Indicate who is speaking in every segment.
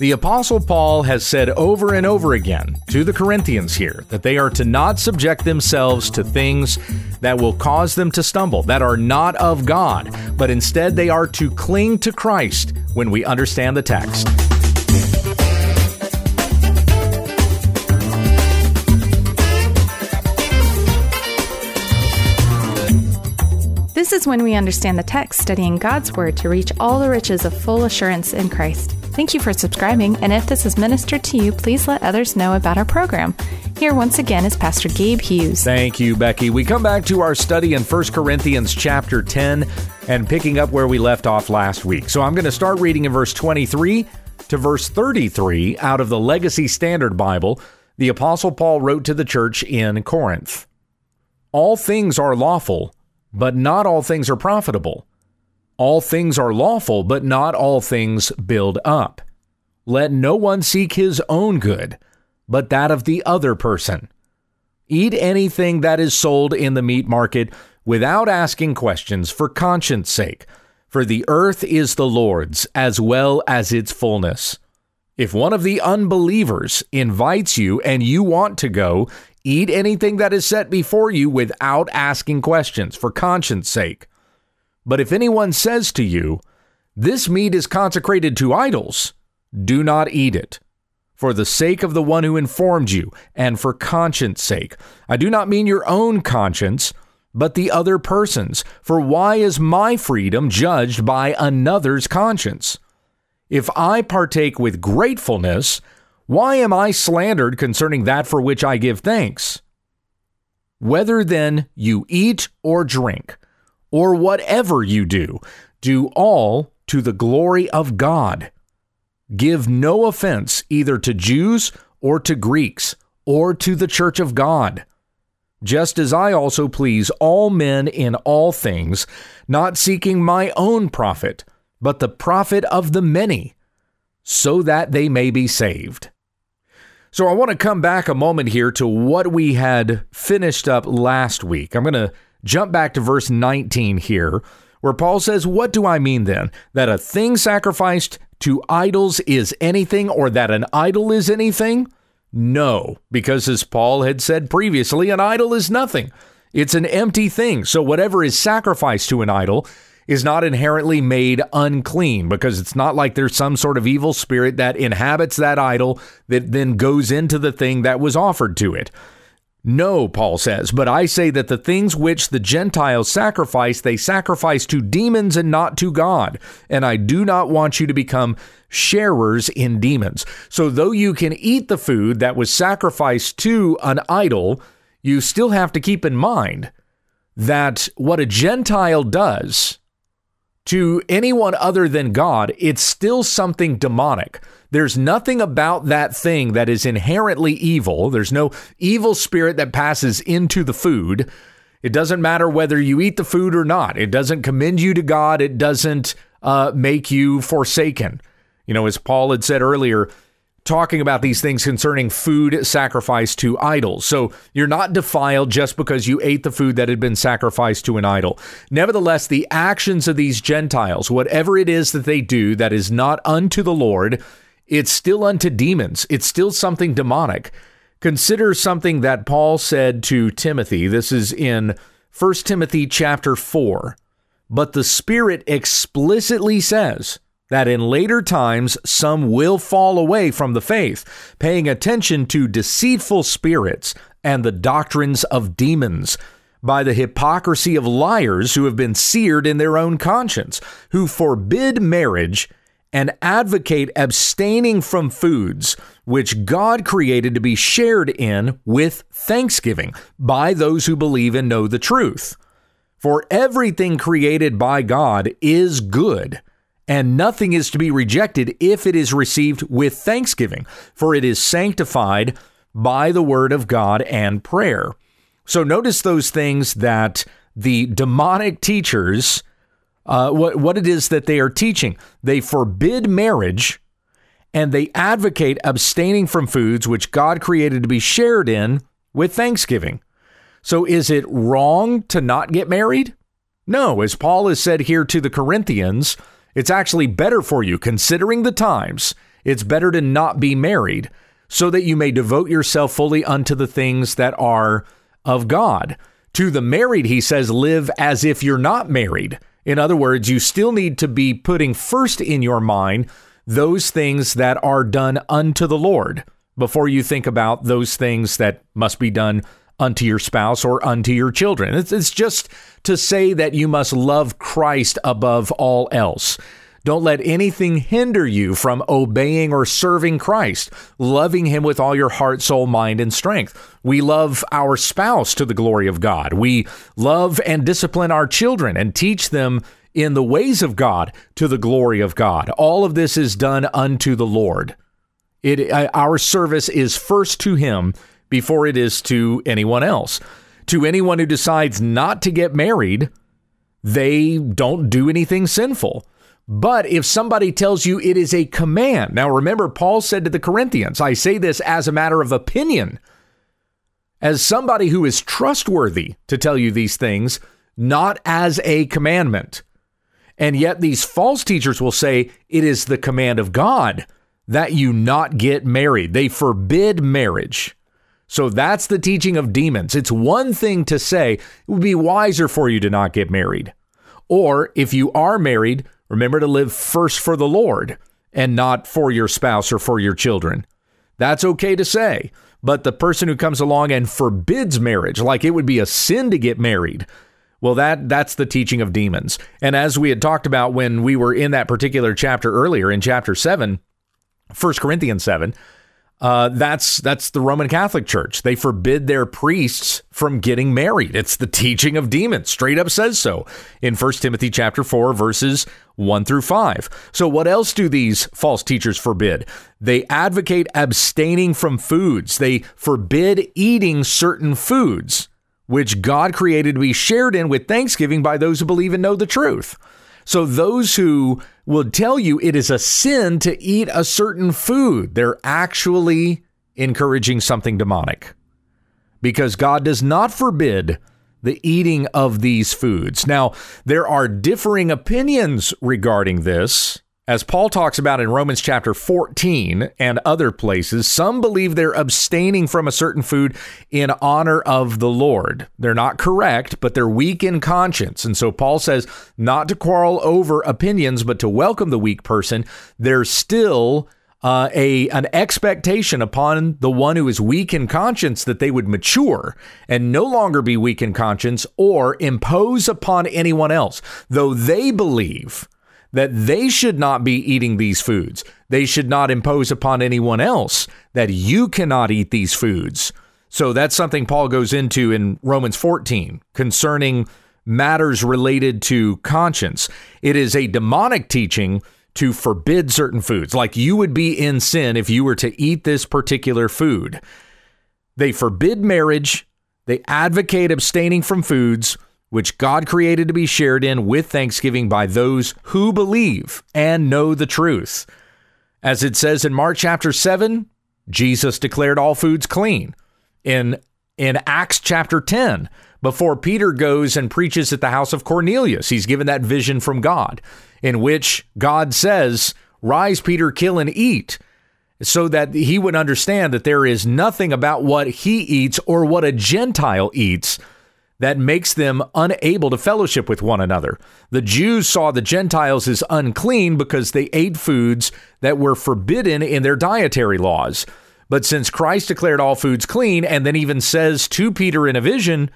Speaker 1: The Apostle Paul has said over and over again to the Corinthians here that they are to not subject themselves to things that will cause them to stumble, that are not of God, but instead they are to cling to Christ when we understand the text.
Speaker 2: This is when we understand the text, studying God's Word to reach all the riches of full assurance in Christ. Thank you for subscribing, and if this has ministered to you, please let others know about our program. Here once again is Pastor Gabe Hughes.
Speaker 1: Thank you, Becky. We come back to our study in 1 Corinthians chapter 10 and picking up where we left off last week. So I'm going to start reading in verse 23 to verse 33 out of the Legacy Standard Bible. The Apostle Paul wrote to the church in Corinth All things are lawful, but not all things are profitable. All things are lawful, but not all things build up. Let no one seek his own good, but that of the other person. Eat anything that is sold in the meat market without asking questions for conscience sake, for the earth is the Lord's as well as its fullness. If one of the unbelievers invites you and you want to go, eat anything that is set before you without asking questions for conscience sake. But if anyone says to you, This meat is consecrated to idols, do not eat it. For the sake of the one who informed you, and for conscience sake. I do not mean your own conscience, but the other person's. For why is my freedom judged by another's conscience? If I partake with gratefulness, why am I slandered concerning that for which I give thanks? Whether then you eat or drink, or whatever you do, do all to the glory of God. Give no offense either to Jews or to Greeks or to the church of God, just as I also please all men in all things, not seeking my own profit, but the profit of the many, so that they may be saved. So I want to come back a moment here to what we had finished up last week. I'm going to jump back to verse 19 here, where Paul says, What do I mean then? That a thing sacrificed to idols is anything, or that an idol is anything? No, because as Paul had said previously, an idol is nothing. It's an empty thing. So whatever is sacrificed to an idol is not inherently made unclean because it's not like there's some sort of evil spirit that inhabits that idol that then goes into the thing that was offered to it. No, Paul says, but I say that the things which the Gentiles sacrifice, they sacrifice to demons and not to God. And I do not want you to become sharers in demons. So, though you can eat the food that was sacrificed to an idol, you still have to keep in mind that what a Gentile does to anyone other than God, it's still something demonic. There's nothing about that thing that is inherently evil. There's no evil spirit that passes into the food. It doesn't matter whether you eat the food or not. It doesn't commend you to God. It doesn't uh, make you forsaken. You know, as Paul had said earlier, talking about these things concerning food sacrificed to idols. So you're not defiled just because you ate the food that had been sacrificed to an idol. Nevertheless, the actions of these Gentiles, whatever it is that they do that is not unto the Lord, it's still unto demons. It's still something demonic. Consider something that Paul said to Timothy. This is in 1 Timothy chapter 4. But the Spirit explicitly says, that in later times some will fall away from the faith, paying attention to deceitful spirits and the doctrines of demons, by the hypocrisy of liars who have been seared in their own conscience, who forbid marriage and advocate abstaining from foods which God created to be shared in with thanksgiving by those who believe and know the truth. For everything created by God is good and nothing is to be rejected if it is received with thanksgiving, for it is sanctified by the word of God and prayer. So notice those things that the demonic teachers, uh, what, what it is that they are teaching. They forbid marriage and they advocate abstaining from foods which God created to be shared in with thanksgiving. So is it wrong to not get married? No, as Paul has said here to the Corinthians, it's actually better for you, considering the times, it's better to not be married so that you may devote yourself fully unto the things that are of God. To the married, he says, live as if you're not married. In other words, you still need to be putting first in your mind those things that are done unto the Lord before you think about those things that must be done unto your spouse or unto your children. It's, it's just to say that you must love Christ above all else. Don't let anything hinder you from obeying or serving Christ, loving Him with all your heart, soul, mind, and strength. We love our spouse to the glory of God. We love and discipline our children and teach them in the ways of God to the glory of God. All of this is done unto the Lord. It, uh, our service is first to Him before it is to anyone else. To anyone who decides not to get married, they don't do anything sinful. But if somebody tells you it is a command, now remember, Paul said to the Corinthians, I say this as a matter of opinion, as somebody who is trustworthy to tell you these things, not as a commandment. And yet these false teachers will say it is the command of God that you not get married. They forbid marriage. So that's the teaching of demons. It's one thing to say it would be wiser for you to not get married. Or if you are married, Remember to live first for the Lord and not for your spouse or for your children. That's okay to say. But the person who comes along and forbids marriage, like it would be a sin to get married, well, that that's the teaching of demons. And as we had talked about when we were in that particular chapter earlier, in chapter 7, 1 Corinthians 7, uh, that's that's the Roman Catholic Church. They forbid their priests from getting married. It's the teaching of demons. Straight up says so in 1 Timothy chapter 4 verses 1 through 5. So what else do these false teachers forbid? They advocate abstaining from foods. They forbid eating certain foods which God created to be shared in with thanksgiving by those who believe and know the truth. So those who will tell you it is a sin to eat a certain food, they're actually encouraging something demonic. Because God does not forbid the eating of these foods. Now, there are differing opinions regarding this. As Paul talks about in Romans chapter 14 and other places, some believe they're abstaining from a certain food in honor of the Lord. They're not correct, but they're weak in conscience. And so Paul says not to quarrel over opinions, but to welcome the weak person. There's still uh, a an expectation upon the one who is weak in conscience that they would mature and no longer be weak in conscience or impose upon anyone else, though they believe that they should not be eating these foods. They should not impose upon anyone else that you cannot eat these foods. So that's something Paul goes into in Romans 14 concerning matters related to conscience. It is a demonic teaching to forbid certain foods, like you would be in sin if you were to eat this particular food. They forbid marriage, they advocate abstaining from foods which God created to be shared in with thanksgiving by those who believe and know the truth. As it says in Mark chapter 7, Jesus declared all foods clean. In in Acts chapter 10, before Peter goes and preaches at the house of Cornelius, he's given that vision from God in which God says, "Rise Peter, kill and eat." So that he would understand that there is nothing about what he eats or what a Gentile eats that makes them unable to fellowship with one another. The Jews saw the Gentiles as unclean because they ate foods that were forbidden in their dietary laws. But since Christ declared all foods clean and then even says to Peter in a vision,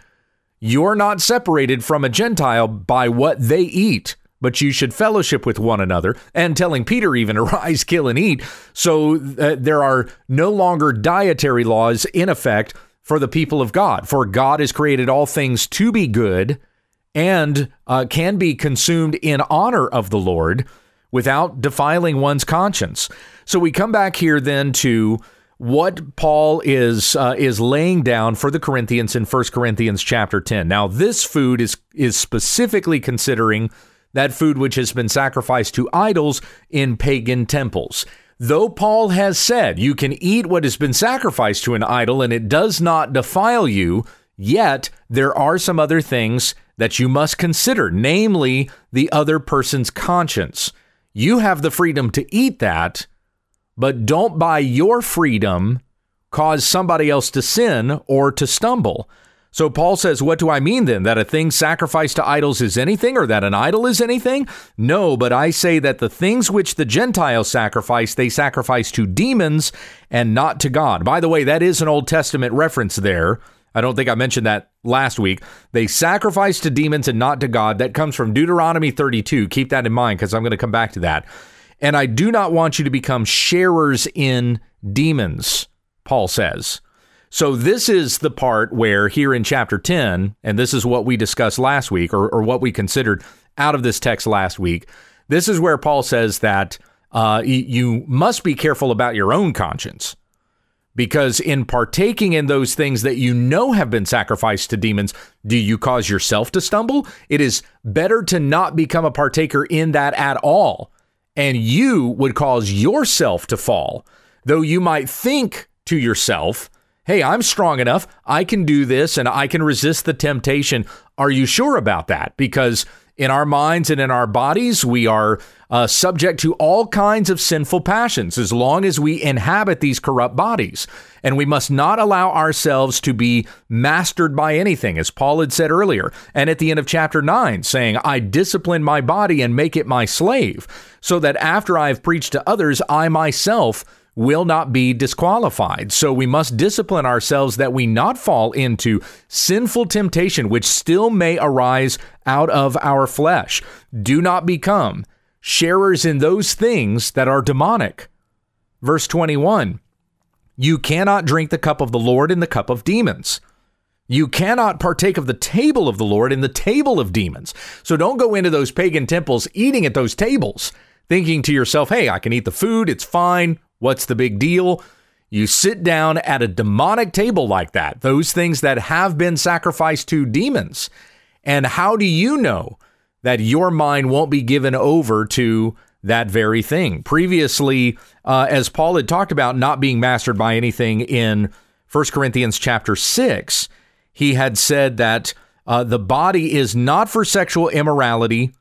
Speaker 1: You're not separated from a Gentile by what they eat, but you should fellowship with one another, and telling Peter even, Arise, kill, and eat. So uh, there are no longer dietary laws in effect for the people of God. For God has created all things to be good and uh, can be consumed in honor of the Lord without defiling one's conscience. So we come back here then to what Paul is uh, is laying down for the Corinthians in 1 Corinthians chapter 10. Now this food is is specifically considering that food which has been sacrificed to idols in pagan temples. Though Paul has said you can eat what has been sacrificed to an idol and it does not defile you, yet there are some other things that you must consider, namely the other person's conscience. You have the freedom to eat that, but don't by your freedom cause somebody else to sin or to stumble. So Paul says, What do I mean then? That a thing sacrificed to idols is anything, or that an idol is anything? No, but I say that the things which the Gentiles sacrifice, they sacrifice to demons and not to God. By the way, that is an Old Testament reference there. I don't think I mentioned that last week. They sacrifice to demons and not to God. That comes from Deuteronomy 32. Keep that in mind because I'm going to come back to that. And I do not want you to become sharers in demons, Paul says. So, this is the part where here in chapter 10, and this is what we discussed last week or, or what we considered out of this text last week. This is where Paul says that uh, you must be careful about your own conscience because in partaking in those things that you know have been sacrificed to demons, do you cause yourself to stumble? It is better to not become a partaker in that at all, and you would cause yourself to fall, though you might think to yourself, hey, I'm strong enough. I can do this and I can resist the temptation. Are you sure about that? Because in our minds and in our bodies, we are uh, subject to all kinds of sinful passions as long as we inhabit these corrupt bodies. And we must not allow ourselves to be mastered by anything, as Paul had said earlier. And at the end of chapter 9, saying, I discipline my body and make it my slave, so that after I have preached to others, I myself will not be disqualified. So we must discipline ourselves that we not fall into sinful temptation, which still may arise out of our flesh. Do not become sharers in those things that are demonic. Verse 21 You cannot drink the cup of the Lord in the cup of demons. You cannot partake of the table of the Lord in the table of demons. So don't go into those pagan temples eating at those tables, thinking to yourself, hey, I can eat the food, it's fine. What's the big deal? You sit down at a demonic table like that, those things that have been sacrificed to demons. And how do you know that your mind won't be given over to that very thing? Previously, uh, as Paul had talked about not being mastered by anything in 1 Corinthians chapter 6, he had said that uh, the body is not for sexual immorality,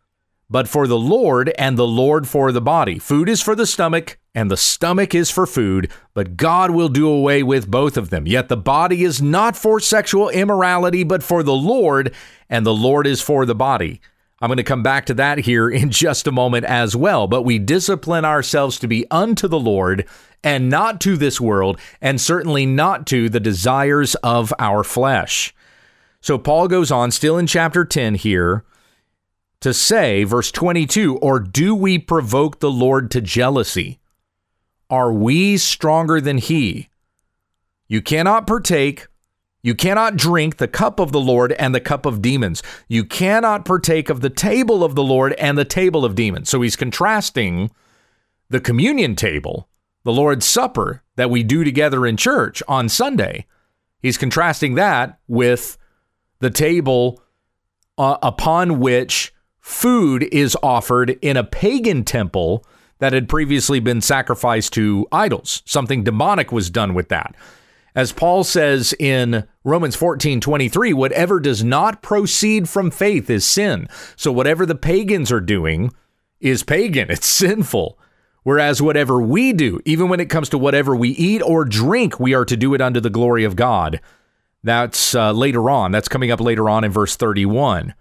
Speaker 1: but for the Lord, and the Lord for the body. Food is for the stomach, and the stomach is for food, but God will do away with both of them. Yet the body is not for sexual immorality, but for the Lord, and the Lord is for the body. I'm going to come back to that here in just a moment as well. But we discipline ourselves to be unto the Lord and not to this world, and certainly not to the desires of our flesh. So Paul goes on, still in chapter 10 here, to say, verse 22, or do we provoke the Lord to jealousy? Are we stronger than he? You cannot partake, you cannot drink the cup of the Lord and the cup of demons. You cannot partake of the table of the Lord and the table of demons. So he's contrasting the communion table, the Lord's Supper that we do together in church on Sunday. He's contrasting that with the table uh, upon which food is offered in a pagan temple that had previously been sacrificed to idols. Something demonic was done with that. As Paul says in Romans 14 23, whatever does not proceed from faith is sin. So whatever the pagans are doing is pagan, it's sinful. Whereas whatever we do, even when it comes to whatever we eat or drink, we are to do it unto the glory of God. That's uh, later on. That's coming up later on in verse 31.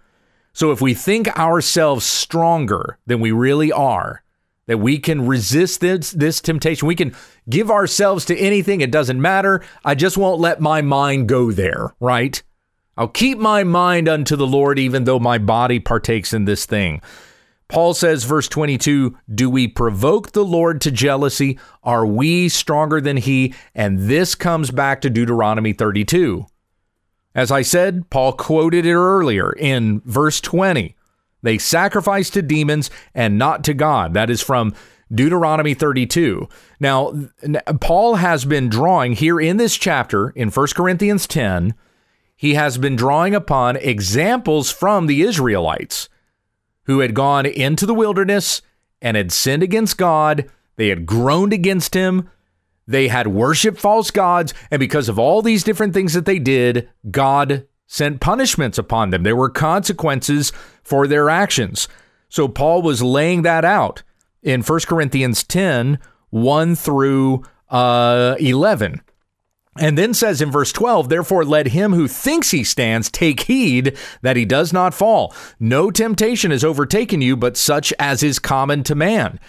Speaker 1: So if we think ourselves stronger than we really are, that we can resist this, this temptation. We can give ourselves to anything. It doesn't matter. I just won't let my mind go there, right? I'll keep my mind unto the Lord, even though my body partakes in this thing. Paul says, verse 22, Do we provoke the Lord to jealousy? Are we stronger than he? And this comes back to Deuteronomy 32. As I said, Paul quoted it earlier in verse 20. They sacrifice to demons and not to God. That is from Deuteronomy 32. Now, Paul has been drawing here in this chapter in 1 Corinthians 10, he has been drawing upon examples from the Israelites who had gone into the wilderness and had sinned against God. They had groaned against him. They had worshiped false gods. And because of all these different things that they did, God sent punishments upon them. There were consequences for their actions. So Paul was laying that out in 1 Corinthians 10, 1 through uh, 11. And then says in verse 12, therefore let him who thinks he stands take heed that he does not fall. No temptation has overtaken you, but such as is common to man.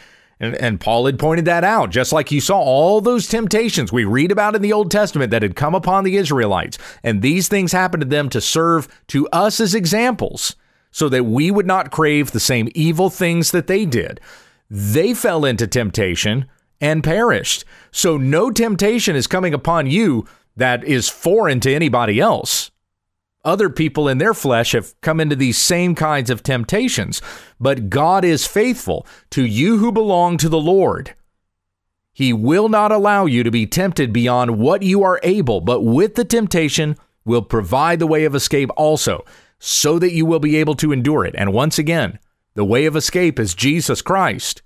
Speaker 1: And, and, Paul had pointed that out, just like you saw all those temptations we read about in the Old Testament that had come upon the Israelites. And these things happened to them to serve to us as examples so that we would not crave the same evil things that they did. They fell into temptation and perished. So no temptation is coming upon you that is foreign to anybody else other people in their flesh have come into these same kinds of temptations. But God is faithful to you who belong to the Lord. He will not allow you to be tempted beyond what you are able, but with the temptation will provide the way of escape also, so that you will be able to endure it. And once again, the way of escape is Jesus Christ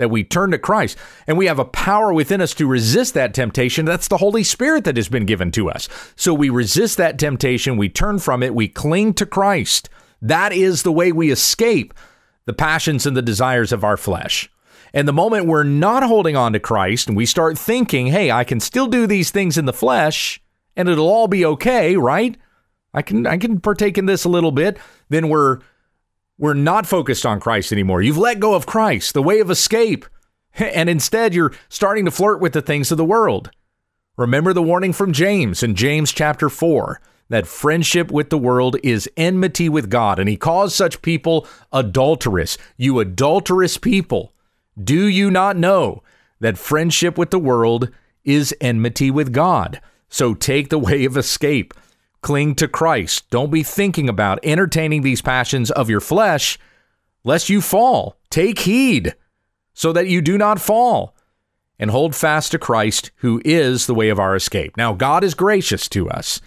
Speaker 1: that we turn to Christ and we have a power within us to resist that temptation. That's the Holy Spirit that has been given to us. So we resist that temptation, we turn from it, we cling to Christ. That is the way we escape the passions and the desires of our flesh. And the moment we're not holding on to Christ and we start thinking, hey, I can still do these things in the flesh and it'll all be okay, right? I can I can partake in this a little bit, then we're we're not focused on Christ anymore. You've let go of Christ, the way of escape, and instead you're starting to flirt with the things of the world. Remember the warning from James in James chapter 4 that friendship with the world is enmity with God, and he calls such people adulterous. You adulterous people, do you not know that friendship with the world is enmity with God? So take the way of escape. Cling to Christ. Don't be thinking about entertaining these passions of your flesh, lest you fall. Take heed so that you do not fall. And hold fast to Christ, who is the way of our escape. Now, God is gracious to us.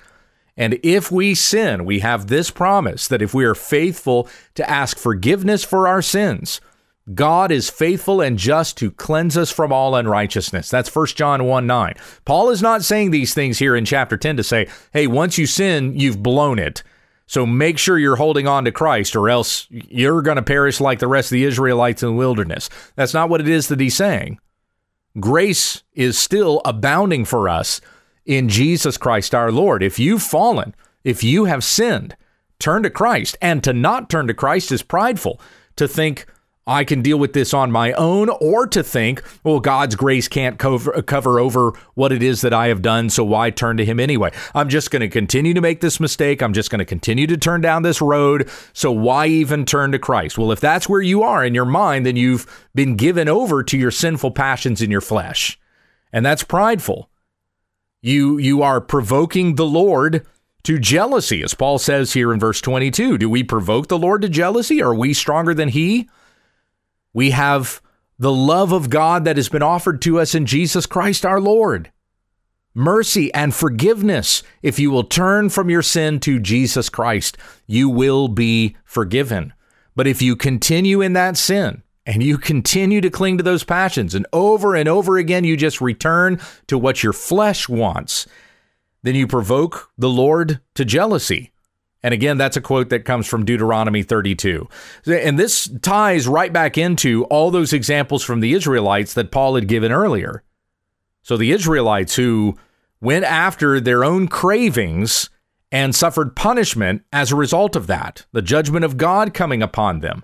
Speaker 1: And if we sin, we have this promise that if we are faithful to ask forgiveness for our sins, God is faithful and just to cleanse us from all unrighteousness. That's 1 John 1 9. Paul is not saying these things here in chapter 10 to say, hey, once you sin, you've blown it. So make sure you're holding on to Christ, or else you're going to perish like the rest of the Israelites in the wilderness. That's not what it is that he's saying. Grace is still abounding for us in Jesus Christ our Lord. If you've fallen, if you have sinned, turn to Christ. And to not turn to Christ is prideful. To think, I can deal with this on my own, or to think, well, God's grace can't cover, cover over what it is that I have done, so why turn to Him anyway? I'm just going to continue to make this mistake. I'm just going to continue to turn down this road, so why even turn to Christ? Well, if that's where you are in your mind, then you've been given over to your sinful passions in your flesh, and that's prideful. You, you are provoking the Lord to jealousy, as Paul says here in verse 22. Do we provoke the Lord to jealousy? Are we stronger than He? We have the love of God that has been offered to us in Jesus Christ our Lord. Mercy and forgiveness. If you will turn from your sin to Jesus Christ, you will be forgiven. But if you continue in that sin and you continue to cling to those passions and over and over again you just return to what your flesh wants, then you provoke the Lord to jealousy. And again, that's a quote that comes from Deuteronomy 32. And this ties right back into all those examples from the Israelites that Paul had given earlier. So the Israelites who went after their own cravings and suffered punishment as a result of that, the judgment of God coming upon them.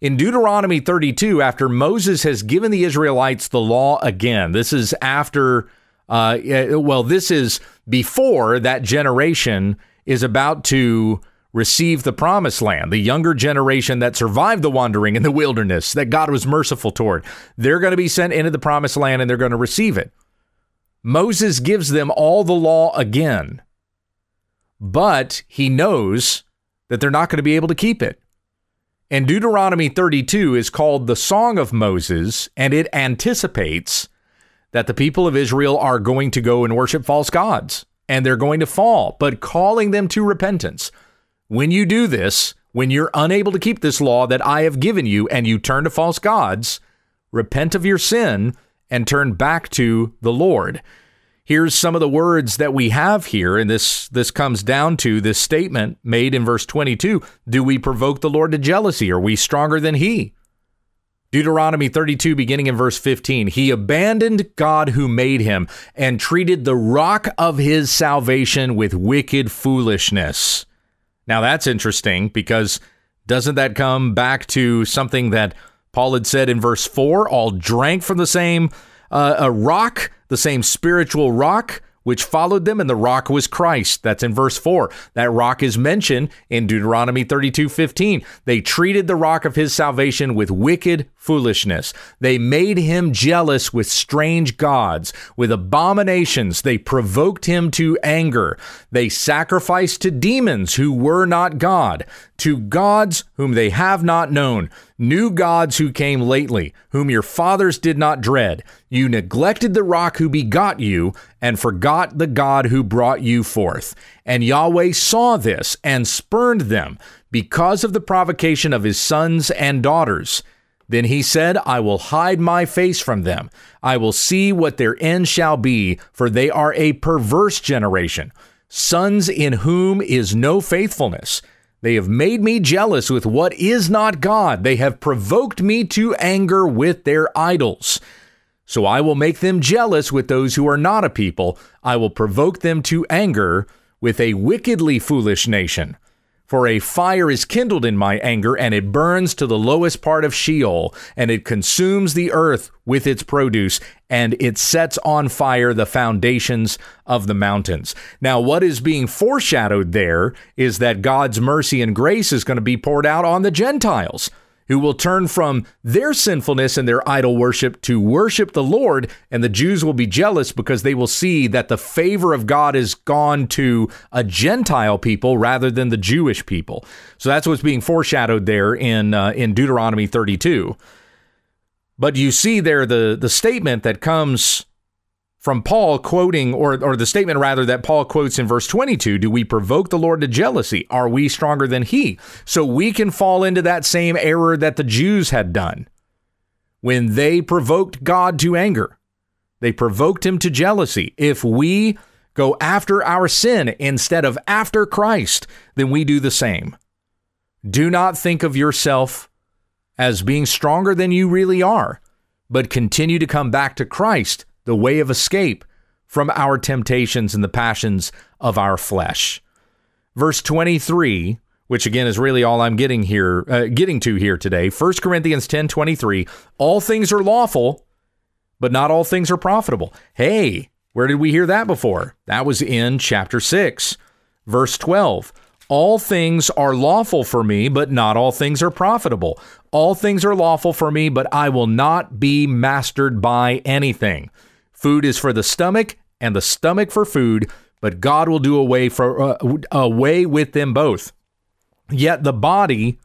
Speaker 1: In Deuteronomy 32, after Moses has given the Israelites the law again, this is after, uh, well, this is before that generation is about to receive the promised land, the younger generation that survived the wandering in the wilderness that God was merciful toward. They're going to be sent into the promised land and they're going to receive it. Moses gives them all the law again, but he knows that they're not going to be able to keep it. And Deuteronomy 32 is called the Song of Moses, and it anticipates that the people of Israel are going to go and worship false gods and they're going to fall, but calling them to repentance. When you do this, when you're unable to keep this law that I have given you and you turn to false gods, repent of your sin and turn back to the Lord. Here's some of the words that we have here, and this this comes down to this statement made in verse 22. Do we provoke the Lord to jealousy? Are we stronger than he? Deuteronomy 32, beginning in verse 15. He abandoned God who made him and treated the rock of his salvation with wicked foolishness. Now that's interesting because doesn't that come back to something that Paul had said in verse 4? All drank from the same uh, rock, the same spiritual rock which followed them, and the rock was Christ. That's in verse 4. That rock is mentioned in Deuteronomy 32 15. They treated the rock of his salvation with wicked foolishness. They made him jealous with strange gods. With abominations, they provoked him to anger. They sacrificed to demons who were not God, to gods whom they have not known new gods who came lately, whom your fathers did not dread. You neglected the rock who begot you, and forgot the God who brought you forth. And Yahweh saw this and spurned them because of the provocation of his sons and daughters. Then he said, I will hide my face from them. I will see what their end shall be, for they are a perverse generation, sons in whom is no faithfulness. They have made me jealous with what is not God. They have provoked me to anger with their idols. So I will make them jealous with those who are not a people. I will provoke them to anger with a wickedly foolish nation. For a fire is kindled in my anger, and it burns to the lowest part of Sheol, and it consumes the earth with its produce, and it sets on fire the foundations of the mountains. Now, what is being foreshadowed there is that God's mercy and grace is going to be poured out on the Gentiles who will turn from their sinfulness and their idol worship to worship the Lord, and the Jews will be jealous because they will see that the favor of God is gone to a Gentile people rather than the Jewish people. So that's what's being foreshadowed there in uh, in Deuteronomy 32. But you see there the the statement that comes from Paul quoting, or, or the statement rather that Paul quotes in verse 22 Do we provoke the Lord to jealousy? Are we stronger than he? So we can fall into that same error that the Jews had done when they provoked God to anger. They provoked him to jealousy. If we go after our sin instead of after Christ, then we do the same. Do not think of yourself as being stronger than you really are, but continue to come back to Christ the way of escape from our temptations and the passions of our flesh. Verse 23, which again is really all I'm getting here uh, getting to here today. 1 Corinthians 10:23, all things are lawful, but not all things are profitable. Hey, where did we hear that before? That was in chapter 6, verse 12. All things are lawful for me, but not all things are profitable. All things are lawful for me, but I will not be mastered by anything. Food is for the stomach, and the stomach for food, but God will do away for uh, away with them both. Yet the body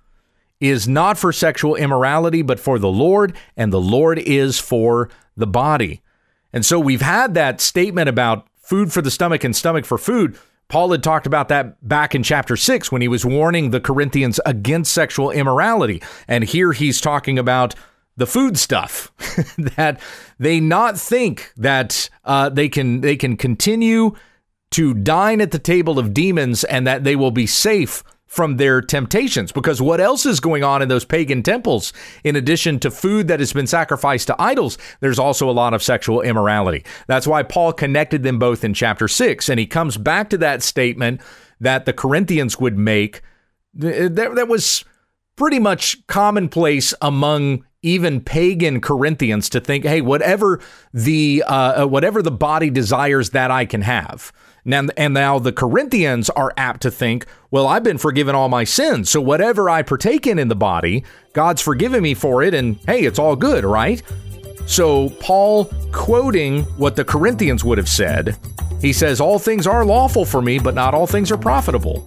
Speaker 1: is not for sexual immorality, but for the Lord, and the Lord is for the body. And so we've had that statement about food for the stomach and stomach for food. Paul had talked about that back in chapter 6 when he was warning the Corinthians against sexual immorality. And here he's talking about the food stuff that they not think that uh, they can they can continue to dine at the table of demons and that they will be safe from their temptations. Because what else is going on in those pagan temples? In addition to food that has been sacrificed to idols there's also a lot of sexual immorality. That's why Paul connected them both in chapter 6 and he comes back to that statement that the Corinthians would make that, that was pretty much commonplace among even pagan Corinthians to think, hey, whatever the uh, uh, whatever the body desires, that I can have. Now, and now the Corinthians are apt to think, well, I've been forgiven all my sins, so whatever I partake in in the body, God's forgiven me for it, and hey, it's all good, right? So Paul, quoting what the Corinthians would have said, he says, All things are lawful for me, but not all things are profitable.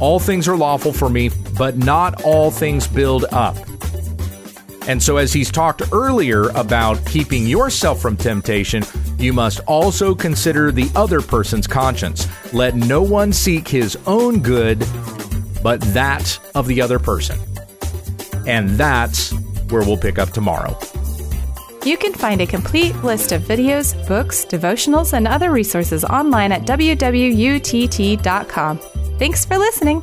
Speaker 1: All things are lawful for me, but not all things build up. And so, as he's talked earlier about keeping yourself from temptation, you must also consider the other person's conscience. Let no one seek his own good, but that of the other person. And that's where we'll pick up tomorrow.
Speaker 2: You can find a complete list of videos, books, devotionals, and other resources online at www.utt.com. Thanks for listening.